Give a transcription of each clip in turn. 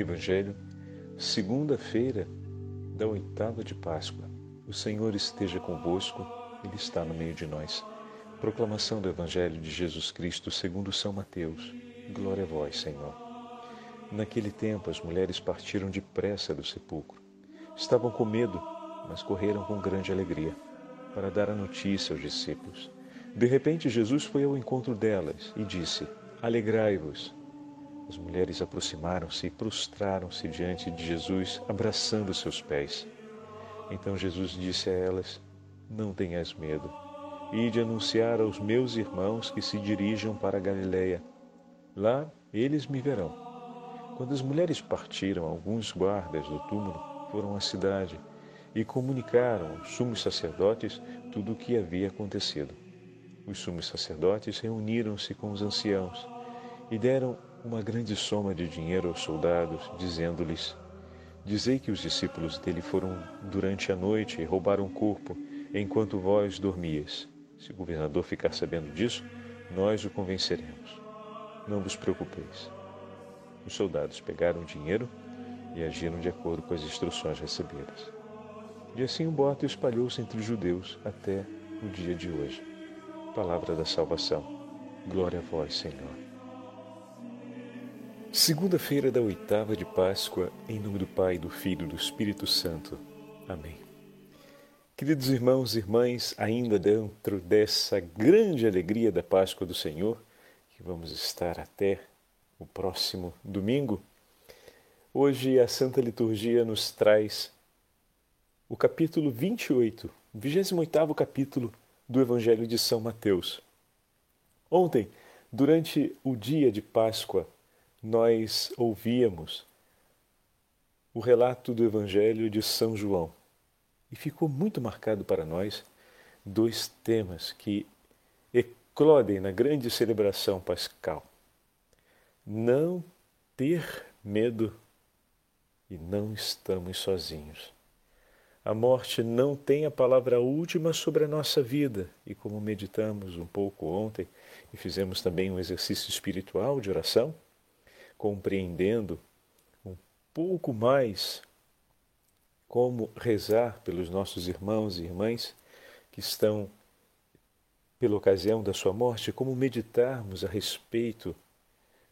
Evangelho, segunda-feira da oitava de Páscoa. O Senhor esteja convosco, Ele está no meio de nós. Proclamação do Evangelho de Jesus Cristo segundo São Mateus. Glória a vós, Senhor. Naquele tempo as mulheres partiram depressa do sepulcro. Estavam com medo, mas correram com grande alegria para dar a notícia aos discípulos. De repente Jesus foi ao encontro delas e disse: Alegrai-vos. As mulheres aproximaram-se e prostraram-se diante de Jesus, abraçando seus pés. Então Jesus disse a elas: Não tenhas medo. Ide anunciar aos meus irmãos que se dirijam para Galiléia. Lá eles me verão. Quando as mulheres partiram, alguns guardas do túmulo foram à cidade e comunicaram aos sumos sacerdotes tudo o que havia acontecido. Os sumos sacerdotes reuniram-se com os anciãos e deram uma grande soma de dinheiro aos soldados, dizendo-lhes: Dizei que os discípulos dele foram durante a noite e roubaram o corpo, enquanto vós dormias. Se o governador ficar sabendo disso, nós o convenceremos. Não vos preocupeis. Os soldados pegaram o dinheiro e agiram de acordo com as instruções recebidas. E assim o boato espalhou-se entre os judeus até o dia de hoje. Palavra da salvação. Glória a vós, Senhor. Segunda-feira da oitava de Páscoa, em nome do Pai, do Filho e do Espírito Santo. Amém. Queridos irmãos e irmãs, ainda dentro dessa grande alegria da Páscoa do Senhor, que vamos estar até o próximo domingo, hoje a Santa Liturgia nos traz o capítulo 28, 28 capítulo do Evangelho de São Mateus. Ontem, durante o dia de Páscoa, nós ouvíamos o relato do Evangelho de São João. E ficou muito marcado para nós dois temas que eclodem na grande celebração pascal: não ter medo e não estamos sozinhos. A morte não tem a palavra última sobre a nossa vida, e como meditamos um pouco ontem e fizemos também um exercício espiritual de oração, compreendendo um pouco mais como rezar pelos nossos irmãos e irmãs que estão pela ocasião da sua morte, como meditarmos a respeito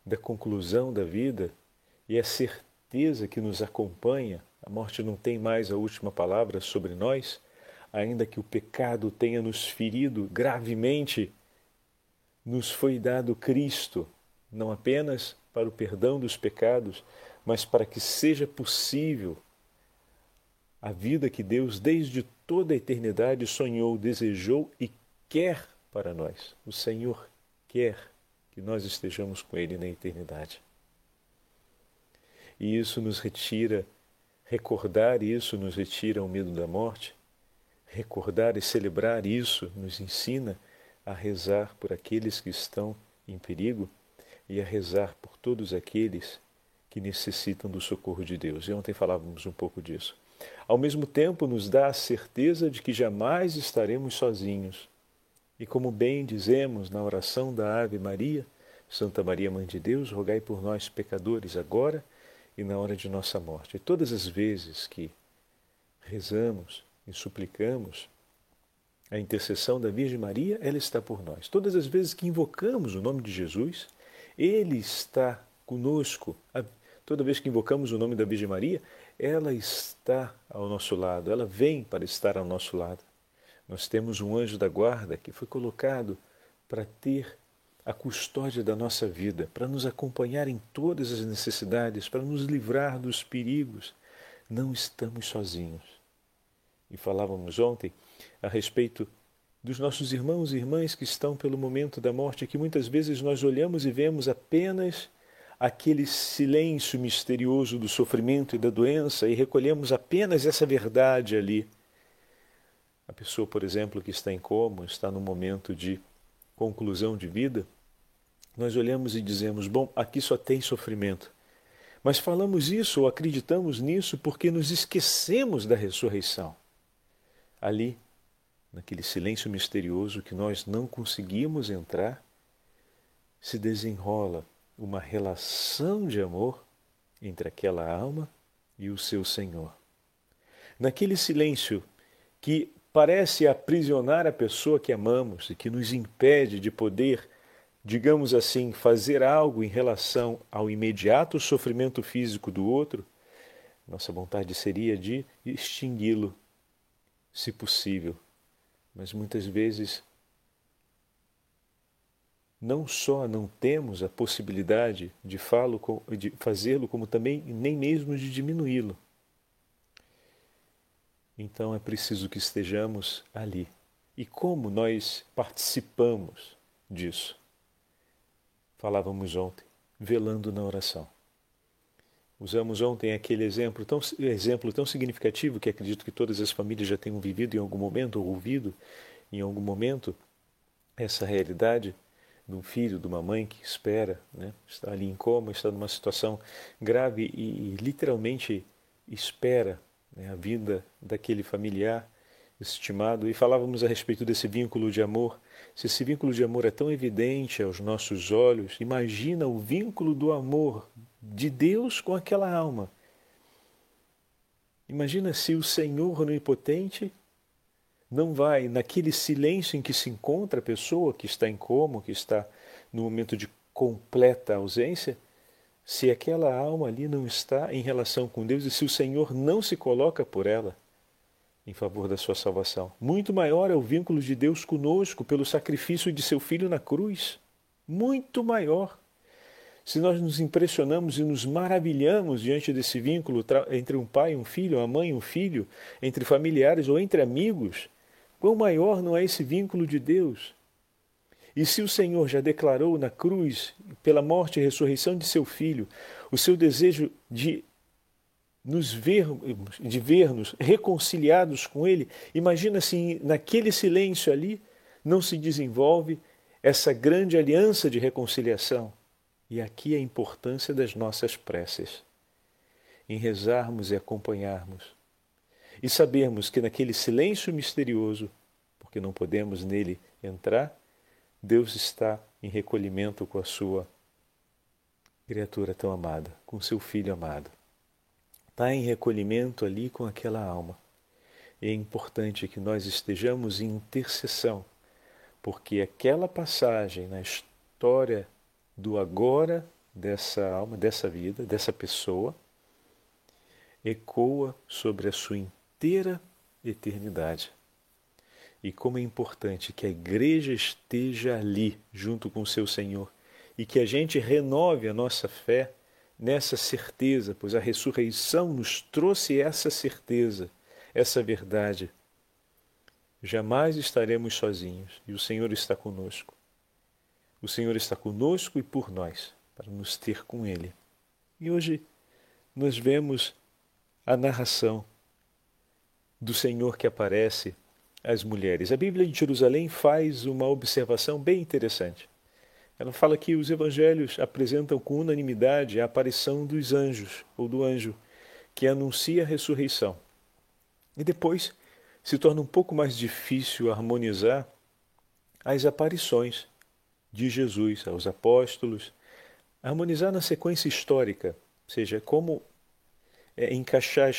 da conclusão da vida e a certeza que nos acompanha. A morte não tem mais a última palavra sobre nós, ainda que o pecado tenha nos ferido gravemente, nos foi dado Cristo, não apenas para o perdão dos pecados, mas para que seja possível a vida que Deus, desde toda a eternidade, sonhou, desejou e quer para nós. O Senhor quer que nós estejamos com Ele na eternidade. E isso nos retira, recordar isso nos retira o medo da morte, recordar e celebrar isso nos ensina a rezar por aqueles que estão em perigo e a rezar por todos aqueles que necessitam do socorro de Deus. E ontem falávamos um pouco disso. Ao mesmo tempo, nos dá a certeza de que jamais estaremos sozinhos. E como bem dizemos na oração da Ave Maria, Santa Maria, Mãe de Deus, rogai por nós, pecadores, agora e na hora de nossa morte. E todas as vezes que rezamos e suplicamos a intercessão da Virgem Maria, ela está por nós. Todas as vezes que invocamos o nome de Jesus, ele está conosco. Toda vez que invocamos o nome da Virgem Maria, ela está ao nosso lado, ela vem para estar ao nosso lado. Nós temos um anjo da guarda que foi colocado para ter a custódia da nossa vida, para nos acompanhar em todas as necessidades, para nos livrar dos perigos. Não estamos sozinhos. E falávamos ontem a respeito dos nossos irmãos e irmãs que estão pelo momento da morte, que muitas vezes nós olhamos e vemos apenas aquele silêncio misterioso do sofrimento e da doença e recolhemos apenas essa verdade ali. A pessoa, por exemplo, que está em coma, está no momento de conclusão de vida, nós olhamos e dizemos: bom, aqui só tem sofrimento. Mas falamos isso ou acreditamos nisso porque nos esquecemos da ressurreição. Ali naquele silêncio misterioso que nós não conseguimos entrar, se desenrola uma relação de amor entre aquela alma e o seu Senhor. Naquele silêncio que parece aprisionar a pessoa que amamos e que nos impede de poder, digamos assim, fazer algo em relação ao imediato sofrimento físico do outro, nossa vontade seria de extingui-lo, se possível. Mas muitas vezes não só não temos a possibilidade de, de fazê-lo, como também nem mesmo de diminuí-lo. Então é preciso que estejamos ali. E como nós participamos disso? Falávamos ontem, velando na oração. Usamos ontem aquele exemplo tão, exemplo tão significativo que acredito que todas as famílias já tenham vivido em algum momento, ou ouvido em algum momento, essa realidade de um filho, de uma mãe que espera, né? está ali em coma, está numa situação grave e, e literalmente espera né, a vinda daquele familiar estimado. E falávamos a respeito desse vínculo de amor. Se esse vínculo de amor é tão evidente aos nossos olhos, imagina o vínculo do amor de Deus com aquela alma. Imagina se o Senhor onipotente não vai, naquele silêncio em que se encontra a pessoa que está em coma, que está no momento de completa ausência, se aquela alma ali não está em relação com Deus e se o Senhor não se coloca por ela em favor da sua salvação. Muito maior é o vínculo de Deus conosco pelo sacrifício de seu filho na cruz. Muito maior. Se nós nos impressionamos e nos maravilhamos diante desse vínculo entre um pai e um filho, uma mãe e um filho, entre familiares ou entre amigos, Quão maior não é esse vínculo de Deus? E se o Senhor já declarou na cruz, pela morte e ressurreição de seu Filho, o seu desejo de nos ver, de ver-nos reconciliados com Ele, imagina se naquele silêncio ali não se desenvolve essa grande aliança de reconciliação. E aqui a importância das nossas preces, em rezarmos e acompanharmos e sabermos que naquele silêncio misterioso, porque não podemos nele entrar, Deus está em recolhimento com a sua criatura tão amada, com seu filho amado. Está em recolhimento ali com aquela alma. E é importante que nós estejamos em intercessão, porque aquela passagem na história do agora dessa alma, dessa vida, dessa pessoa, ecoa sobre a sua inteira eternidade. E como é importante que a igreja esteja ali, junto com o seu Senhor, e que a gente renove a nossa fé nessa certeza, pois a ressurreição nos trouxe essa certeza, essa verdade. Jamais estaremos sozinhos e o Senhor está conosco. O Senhor está conosco e por nós, para nos ter com Ele. E hoje nós vemos a narração do Senhor que aparece às mulheres. A Bíblia de Jerusalém faz uma observação bem interessante. Ela fala que os evangelhos apresentam com unanimidade a aparição dos anjos, ou do anjo, que anuncia a ressurreição. E depois se torna um pouco mais difícil harmonizar as aparições de Jesus aos apóstolos, harmonizar na sequência histórica, ou seja, como é, encaixar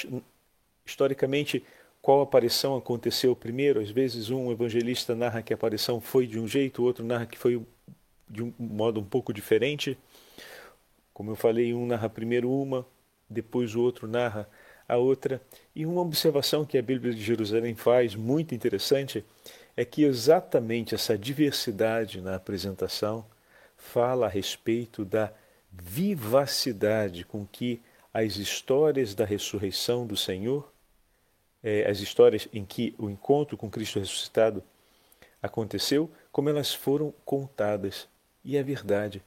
historicamente qual aparição aconteceu primeiro. Às vezes um evangelista narra que a aparição foi de um jeito, o outro narra que foi de um modo um pouco diferente. Como eu falei, um narra primeiro uma, depois o outro narra a outra. E uma observação que a Bíblia de Jerusalém faz, muito interessante, é que exatamente essa diversidade na apresentação fala a respeito da vivacidade com que as histórias da ressurreição do Senhor é, as histórias em que o encontro com Cristo ressuscitado aconteceu, como elas foram contadas. E é verdade.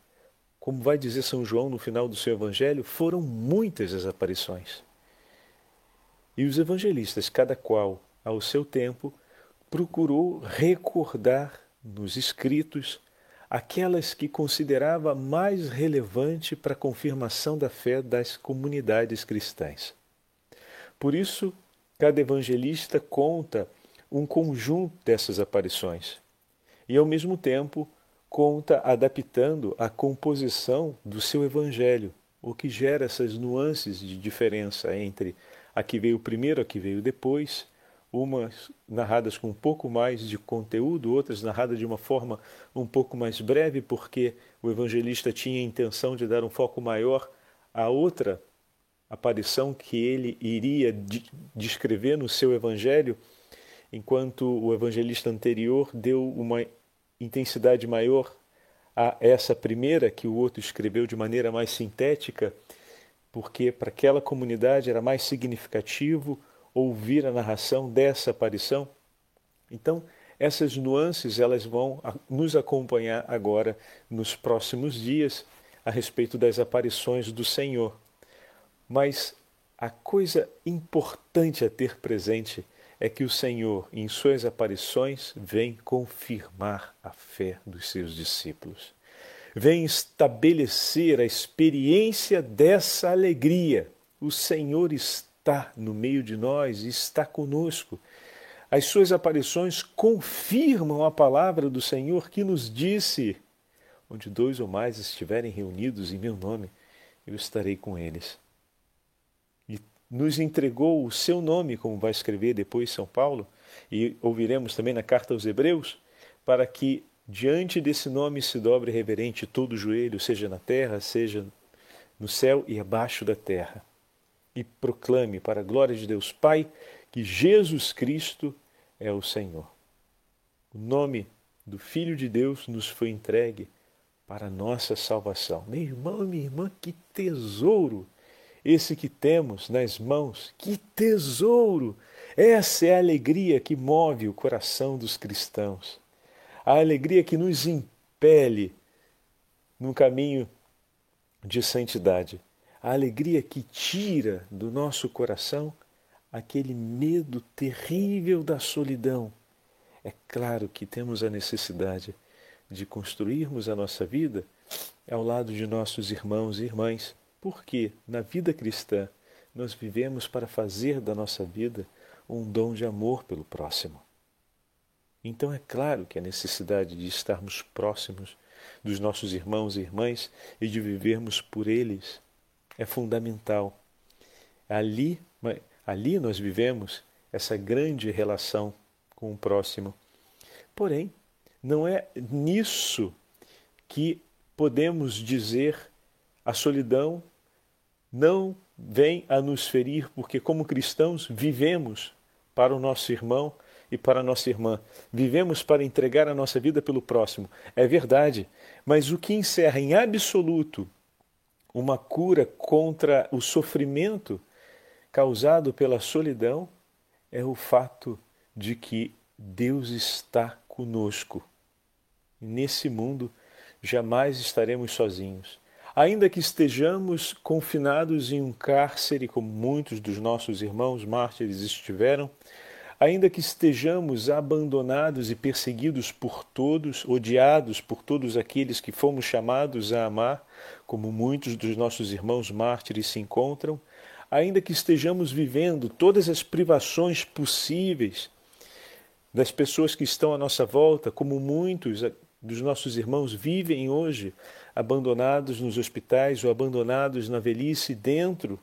Como vai dizer São João no final do seu evangelho, foram muitas as aparições. E os evangelistas, cada qual ao seu tempo, procurou recordar nos escritos aquelas que considerava mais relevante para a confirmação da fé das comunidades cristãs. Por isso, Cada evangelista conta um conjunto dessas aparições e, ao mesmo tempo, conta adaptando a composição do seu evangelho, o que gera essas nuances de diferença entre a que veio primeiro, a que veio depois, umas narradas com um pouco mais de conteúdo, outras narradas de uma forma um pouco mais breve, porque o evangelista tinha a intenção de dar um foco maior à outra aparição que ele iria descrever no seu evangelho, enquanto o evangelista anterior deu uma intensidade maior a essa primeira que o outro escreveu de maneira mais sintética, porque para aquela comunidade era mais significativo ouvir a narração dessa aparição. Então, essas nuances elas vão nos acompanhar agora nos próximos dias a respeito das aparições do Senhor. Mas a coisa importante a ter presente é que o Senhor, em suas aparições, vem confirmar a fé dos seus discípulos. Vem estabelecer a experiência dessa alegria. O Senhor está no meio de nós e está conosco. As suas aparições confirmam a palavra do Senhor que nos disse: Onde dois ou mais estiverem reunidos em meu nome, eu estarei com eles nos entregou o seu nome, como vai escrever depois São Paulo, e ouviremos também na carta aos Hebreus, para que diante desse nome se dobre reverente todo o joelho, seja na terra, seja no céu e abaixo da terra, e proclame para a glória de Deus Pai que Jesus Cristo é o Senhor. O nome do Filho de Deus nos foi entregue para nossa salvação. Meu irmão, minha irmã, que tesouro! esse que temos nas mãos. Que tesouro! Essa é a alegria que move o coração dos cristãos. A alegria que nos impele no caminho de santidade. A alegria que tira do nosso coração aquele medo terrível da solidão. É claro que temos a necessidade de construirmos a nossa vida ao lado de nossos irmãos e irmãs porque na vida cristã nós vivemos para fazer da nossa vida um dom de amor pelo próximo. Então é claro que a necessidade de estarmos próximos dos nossos irmãos e irmãs e de vivermos por eles é fundamental. Ali, ali nós vivemos essa grande relação com o próximo. Porém, não é nisso que podemos dizer a solidão não vem a nos ferir, porque, como cristãos, vivemos para o nosso irmão e para a nossa irmã. Vivemos para entregar a nossa vida pelo próximo. É verdade, mas o que encerra em absoluto uma cura contra o sofrimento causado pela solidão é o fato de que Deus está conosco. nesse mundo jamais estaremos sozinhos. Ainda que estejamos confinados em um cárcere, como muitos dos nossos irmãos mártires estiveram, ainda que estejamos abandonados e perseguidos por todos, odiados por todos aqueles que fomos chamados a amar, como muitos dos nossos irmãos mártires se encontram, ainda que estejamos vivendo todas as privações possíveis das pessoas que estão à nossa volta, como muitos dos nossos irmãos vivem hoje abandonados nos hospitais ou abandonados na velhice dentro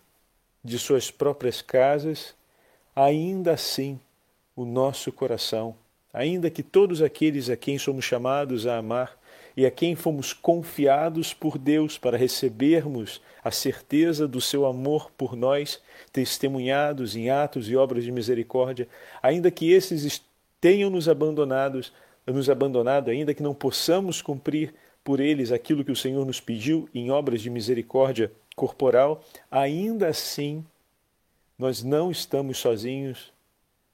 de suas próprias casas, ainda assim o nosso coração, ainda que todos aqueles a quem somos chamados a amar e a quem fomos confiados por Deus para recebermos a certeza do seu amor por nós, testemunhados em atos e obras de misericórdia, ainda que esses tenham nos abandonados, nos abandonado, ainda que não possamos cumprir por eles aquilo que o Senhor nos pediu em obras de misericórdia corporal, ainda assim nós não estamos sozinhos,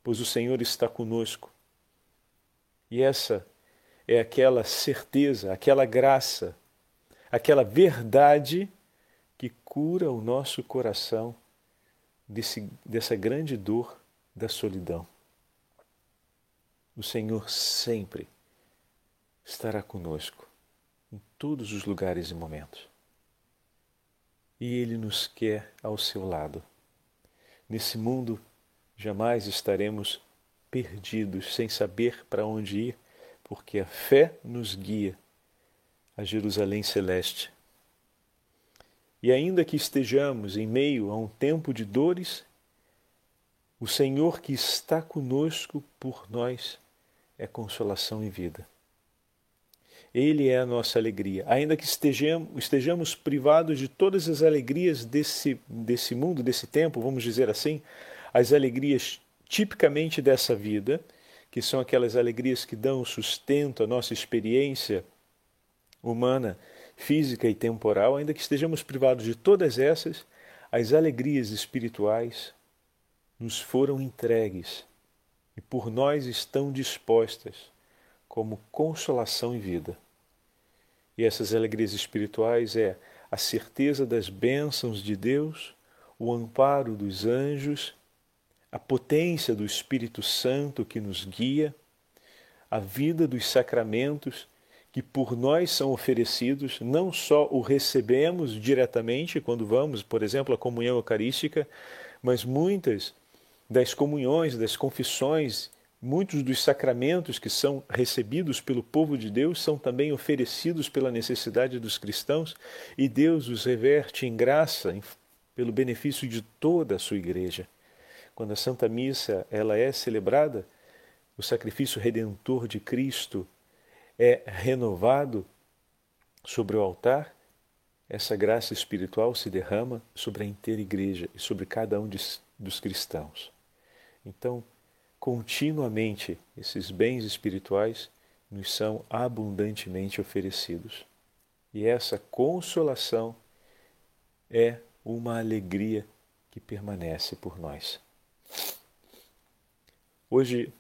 pois o Senhor está conosco. E essa é aquela certeza, aquela graça, aquela verdade que cura o nosso coração desse, dessa grande dor da solidão. O Senhor sempre estará conosco em todos os lugares e momentos. E Ele nos quer ao seu lado. Nesse mundo, jamais estaremos perdidos, sem saber para onde ir, porque a fé nos guia a Jerusalém celeste. E ainda que estejamos em meio a um tempo de dores, o Senhor que está conosco por nós é consolação e vida. Ele é a nossa alegria. Ainda que estejamos, privados de todas as alegrias desse, desse mundo, desse tempo, vamos dizer assim, as alegrias tipicamente dessa vida, que são aquelas alegrias que dão sustento à nossa experiência humana, física e temporal, ainda que estejamos privados de todas essas, as alegrias espirituais nos foram entregues e por nós estão dispostas como consolação e vida. E essas alegrias espirituais é a certeza das bênçãos de Deus, o amparo dos anjos, a potência do Espírito Santo que nos guia, a vida dos sacramentos que por nós são oferecidos, não só o recebemos diretamente quando vamos, por exemplo, à comunhão eucarística, mas muitas das comunhões, das confissões Muitos dos sacramentos que são recebidos pelo povo de Deus são também oferecidos pela necessidade dos cristãos e Deus os reverte em graça pelo benefício de toda a sua igreja. Quando a Santa Missa ela é celebrada, o sacrifício redentor de Cristo é renovado sobre o altar, essa graça espiritual se derrama sobre a inteira igreja e sobre cada um dos cristãos. Então, continuamente esses bens espirituais nos são abundantemente oferecidos. E essa consolação é uma alegria que permanece por nós. Hoje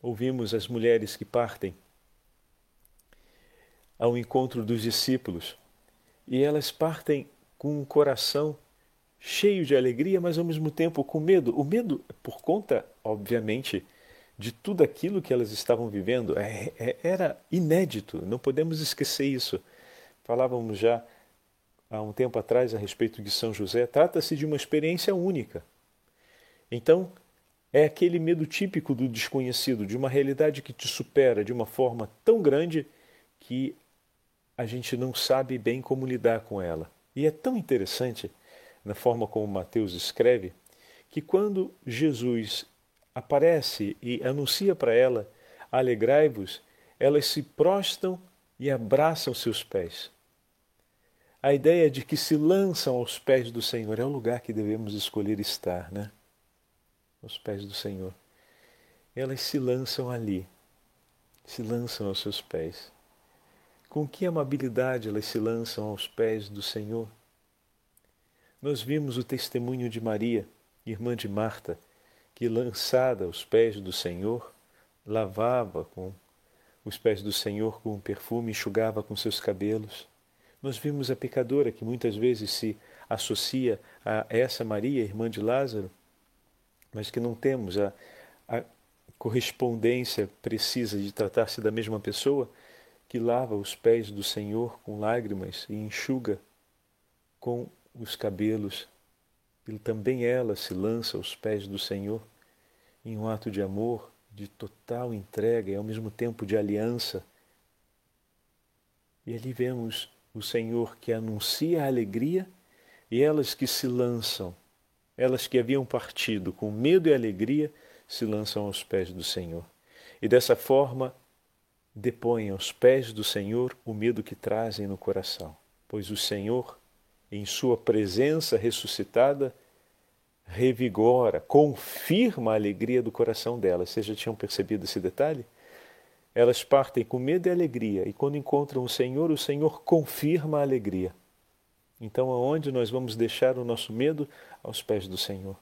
ouvimos as mulheres que partem ao encontro dos discípulos e elas partem com um coração cheio de alegria, mas ao mesmo tempo com medo. O medo por conta, obviamente, de tudo aquilo que elas estavam vivendo. É, é, era inédito, não podemos esquecer isso. Falávamos já há um tempo atrás a respeito de São José. Trata-se de uma experiência única. Então, é aquele medo típico do desconhecido, de uma realidade que te supera de uma forma tão grande que a gente não sabe bem como lidar com ela. E é tão interessante na forma como Mateus escreve, que quando Jesus aparece e anuncia para ela: Alegrai-vos, elas se prostam e abraçam seus pés. A ideia de que se lançam aos pés do Senhor é o lugar que devemos escolher estar, né? Aos pés do Senhor. Elas se lançam ali, se lançam aos seus pés. Com que amabilidade elas se lançam aos pés do Senhor? Nós vimos o testemunho de Maria, irmã de Marta, que, lançada aos pés do Senhor, lavava com os pés do Senhor com um perfume, enxugava com seus cabelos. Nós vimos a pecadora que muitas vezes se associa a essa Maria, irmã de Lázaro, mas que não temos a, a correspondência precisa de tratar-se da mesma pessoa, que lava os pés do Senhor com lágrimas e enxuga com os cabelos, e também ela se lança aos pés do Senhor em um ato de amor, de total entrega e ao mesmo tempo de aliança. E ali vemos o Senhor que anuncia a alegria e elas que se lançam, elas que haviam partido com medo e alegria, se lançam aos pés do Senhor. E dessa forma depõem aos pés do Senhor o medo que trazem no coração, pois o Senhor em Sua presença ressuscitada, revigora, confirma a alegria do coração delas. Vocês já tinham percebido esse detalhe? Elas partem com medo e alegria, e quando encontram o Senhor, o Senhor confirma a alegria. Então, aonde nós vamos deixar o nosso medo? Aos pés do Senhor.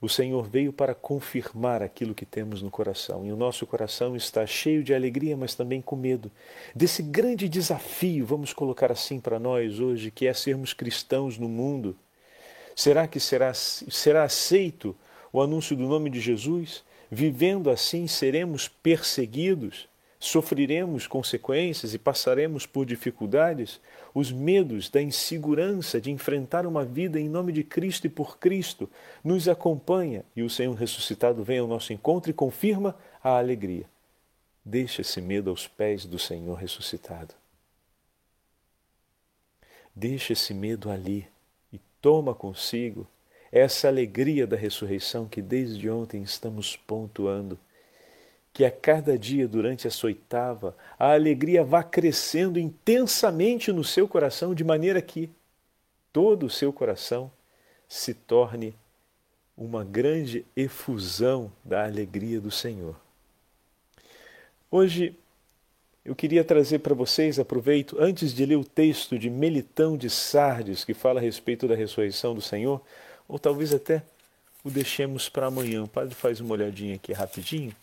O Senhor veio para confirmar aquilo que temos no coração. E o nosso coração está cheio de alegria, mas também com medo. Desse grande desafio, vamos colocar assim para nós hoje, que é sermos cristãos no mundo. Será que será, será aceito o anúncio do nome de Jesus? Vivendo assim, seremos perseguidos? Sofreremos consequências e passaremos por dificuldades, os medos da insegurança de enfrentar uma vida em nome de Cristo e por Cristo nos acompanha e o Senhor ressuscitado vem ao nosso encontro e confirma a alegria. Deixa esse medo aos pés do Senhor ressuscitado. Deixa esse medo ali, toma consigo essa alegria da ressurreição que desde ontem estamos pontuando. Que a cada dia durante essa oitava a alegria vá crescendo intensamente no seu coração, de maneira que todo o seu coração se torne uma grande efusão da alegria do Senhor. Hoje eu queria trazer para vocês, aproveito, antes de ler o texto de Melitão de Sardes, que fala a respeito da ressurreição do Senhor, ou talvez até o deixemos para amanhã. O padre faz uma olhadinha aqui rapidinho.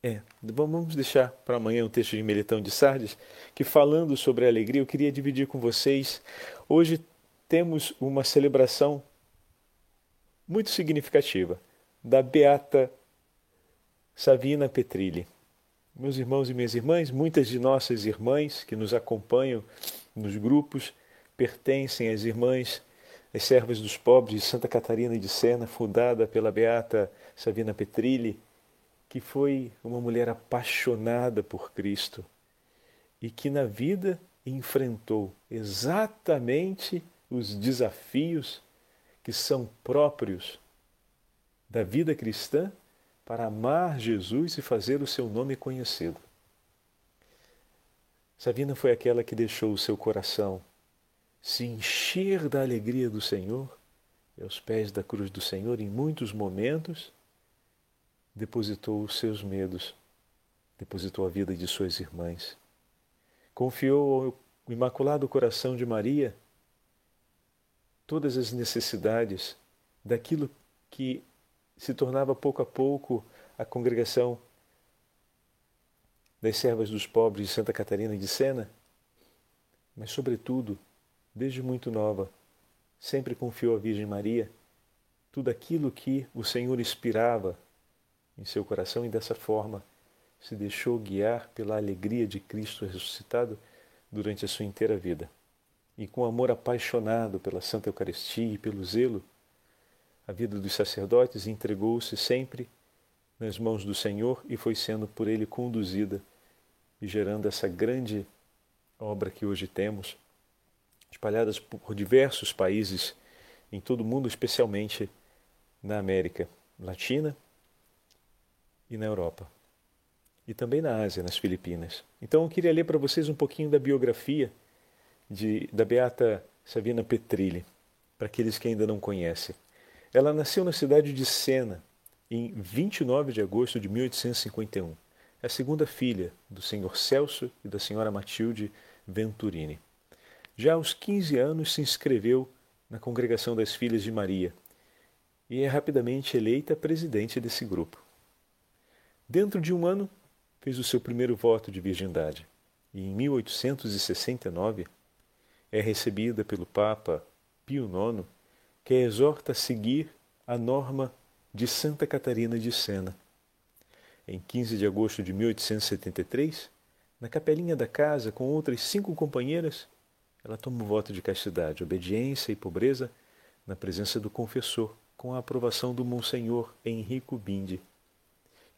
É, vamos deixar para amanhã o texto de Melitão de Sardes, que falando sobre a alegria, eu queria dividir com vocês. Hoje temos uma celebração muito significativa da Beata Savina Petrilli. Meus irmãos e minhas irmãs, muitas de nossas irmãs que nos acompanham nos grupos pertencem às irmãs, as servas dos pobres de Santa Catarina de Sena, fundada pela Beata Savina Petrilli, que foi uma mulher apaixonada por Cristo e que na vida enfrentou exatamente os desafios que são próprios da vida cristã para amar Jesus e fazer o seu nome conhecido. Savina foi aquela que deixou o seu coração se encher da alegria do Senhor aos pés da cruz do Senhor em muitos momentos depositou os seus medos, depositou a vida de suas irmãs. Confiou ao Imaculado Coração de Maria todas as necessidades daquilo que se tornava pouco a pouco a congregação das servas dos pobres de Santa Catarina de Sena, mas, sobretudo, desde muito nova, sempre confiou à Virgem Maria tudo aquilo que o Senhor inspirava em seu coração e dessa forma se deixou guiar pela alegria de Cristo ressuscitado durante a sua inteira vida. E com amor apaixonado pela Santa Eucaristia e pelo zelo, a vida dos sacerdotes entregou-se sempre nas mãos do Senhor e foi sendo por ele conduzida e gerando essa grande obra que hoje temos, espalhadas por diversos países em todo o mundo, especialmente na América Latina e na Europa. E também na Ásia, nas Filipinas. Então eu queria ler para vocês um pouquinho da biografia de, da Beata Sabina Petrilli, para aqueles que ainda não conhecem. Ela nasceu na cidade de Sena em 29 de agosto de 1851. É a segunda filha do senhor Celso e da senhora Matilde Venturini. Já aos 15 anos se inscreveu na Congregação das Filhas de Maria e é rapidamente eleita presidente desse grupo. Dentro de um ano, fez o seu primeiro voto de virgindade e em 1869 é recebida pelo Papa Pio IX, que a exorta a seguir a norma de Santa Catarina de Sena. Em 15 de agosto de 1873, na capelinha da casa, com outras cinco companheiras, ela toma o voto de castidade, obediência e pobreza na presença do confessor, com a aprovação do Monsenhor Henrico Bindi,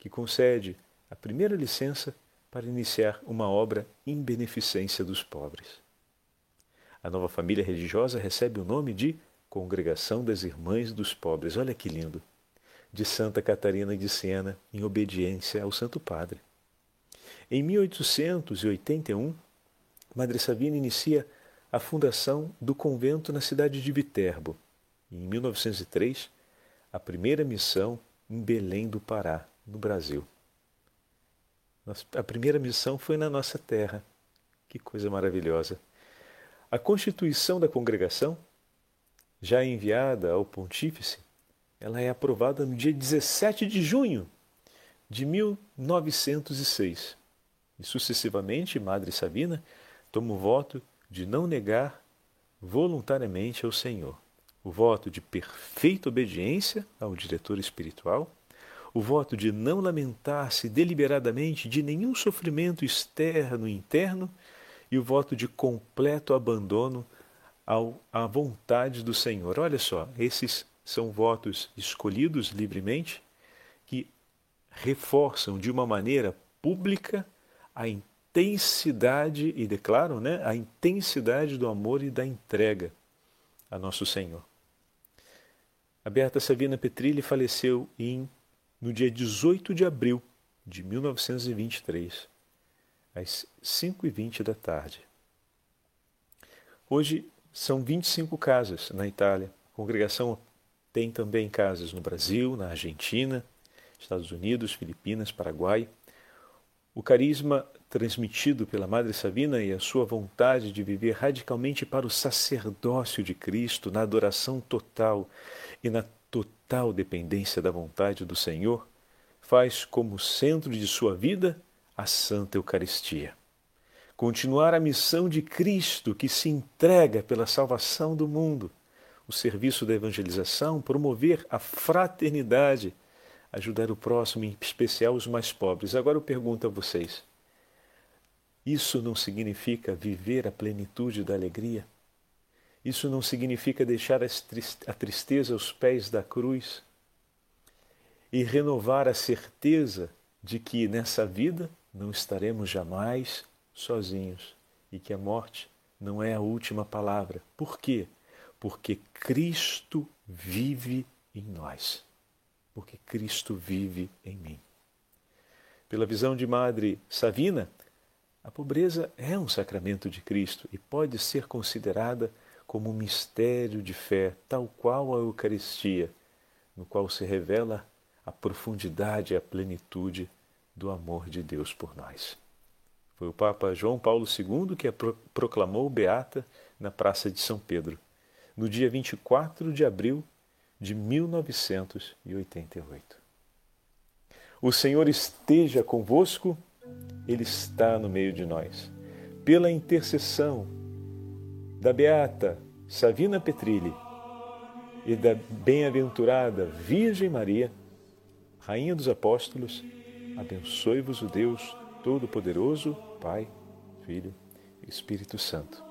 que concede a primeira licença para iniciar uma obra em beneficência dos pobres. A nova família religiosa recebe o nome de Congregação das Irmãs dos Pobres. Olha que lindo! De Santa Catarina de Siena, em obediência ao Santo Padre. Em 1881, Madre Sabina inicia a fundação do convento na cidade de Viterbo. E em 1903, a primeira missão em Belém do Pará, no Brasil. A primeira missão foi na nossa terra. Que coisa maravilhosa! A constituição da congregação, já enviada ao pontífice, ela é aprovada no dia 17 de junho de 1906. E sucessivamente, Madre Sabina toma o voto de não negar voluntariamente ao Senhor, o voto de perfeita obediência ao diretor espiritual, o voto de não lamentar-se deliberadamente de nenhum sofrimento externo e interno e o voto de completo abandono ao, à vontade do Senhor. Olha só, esses são votos escolhidos livremente que reforçam de uma maneira pública a intensidade, e declaram né, a intensidade do amor e da entrega a nosso Senhor. A Beata Sabina Petrilli faleceu em, no dia 18 de abril de 1923, às 5h20 da tarde. Hoje são 25 casas na Itália. A congregação tem também casas no Brasil, na Argentina, Estados Unidos, Filipinas, Paraguai. O carisma transmitido pela Madre Sabina e a sua vontade de viver radicalmente para o sacerdócio de Cristo, na adoração total e na total dependência da vontade do Senhor, faz como centro de sua vida a Santa Eucaristia. Continuar a missão de Cristo que se entrega pela salvação do mundo, o serviço da evangelização, promover a fraternidade ajudar o próximo, em especial os mais pobres. Agora eu pergunto a vocês: isso não significa viver a plenitude da alegria? Isso não significa deixar a tristeza aos pés da cruz e renovar a certeza de que nessa vida não estaremos jamais sozinhos e que a morte não é a última palavra. Por quê? Porque Cristo vive em nós porque Cristo vive em mim. Pela visão de Madre Savina, a pobreza é um sacramento de Cristo e pode ser considerada como um mistério de fé, tal qual a Eucaristia, no qual se revela a profundidade e a plenitude do amor de Deus por nós. Foi o Papa João Paulo II que a proclamou beata na Praça de São Pedro, no dia 24 de abril de 1988. O Senhor esteja convosco, Ele está no meio de nós. Pela intercessão da Beata Savina Petrilli e da bem-aventurada Virgem Maria, Rainha dos Apóstolos, abençoe-vos o Deus Todo-Poderoso, Pai, Filho e Espírito Santo.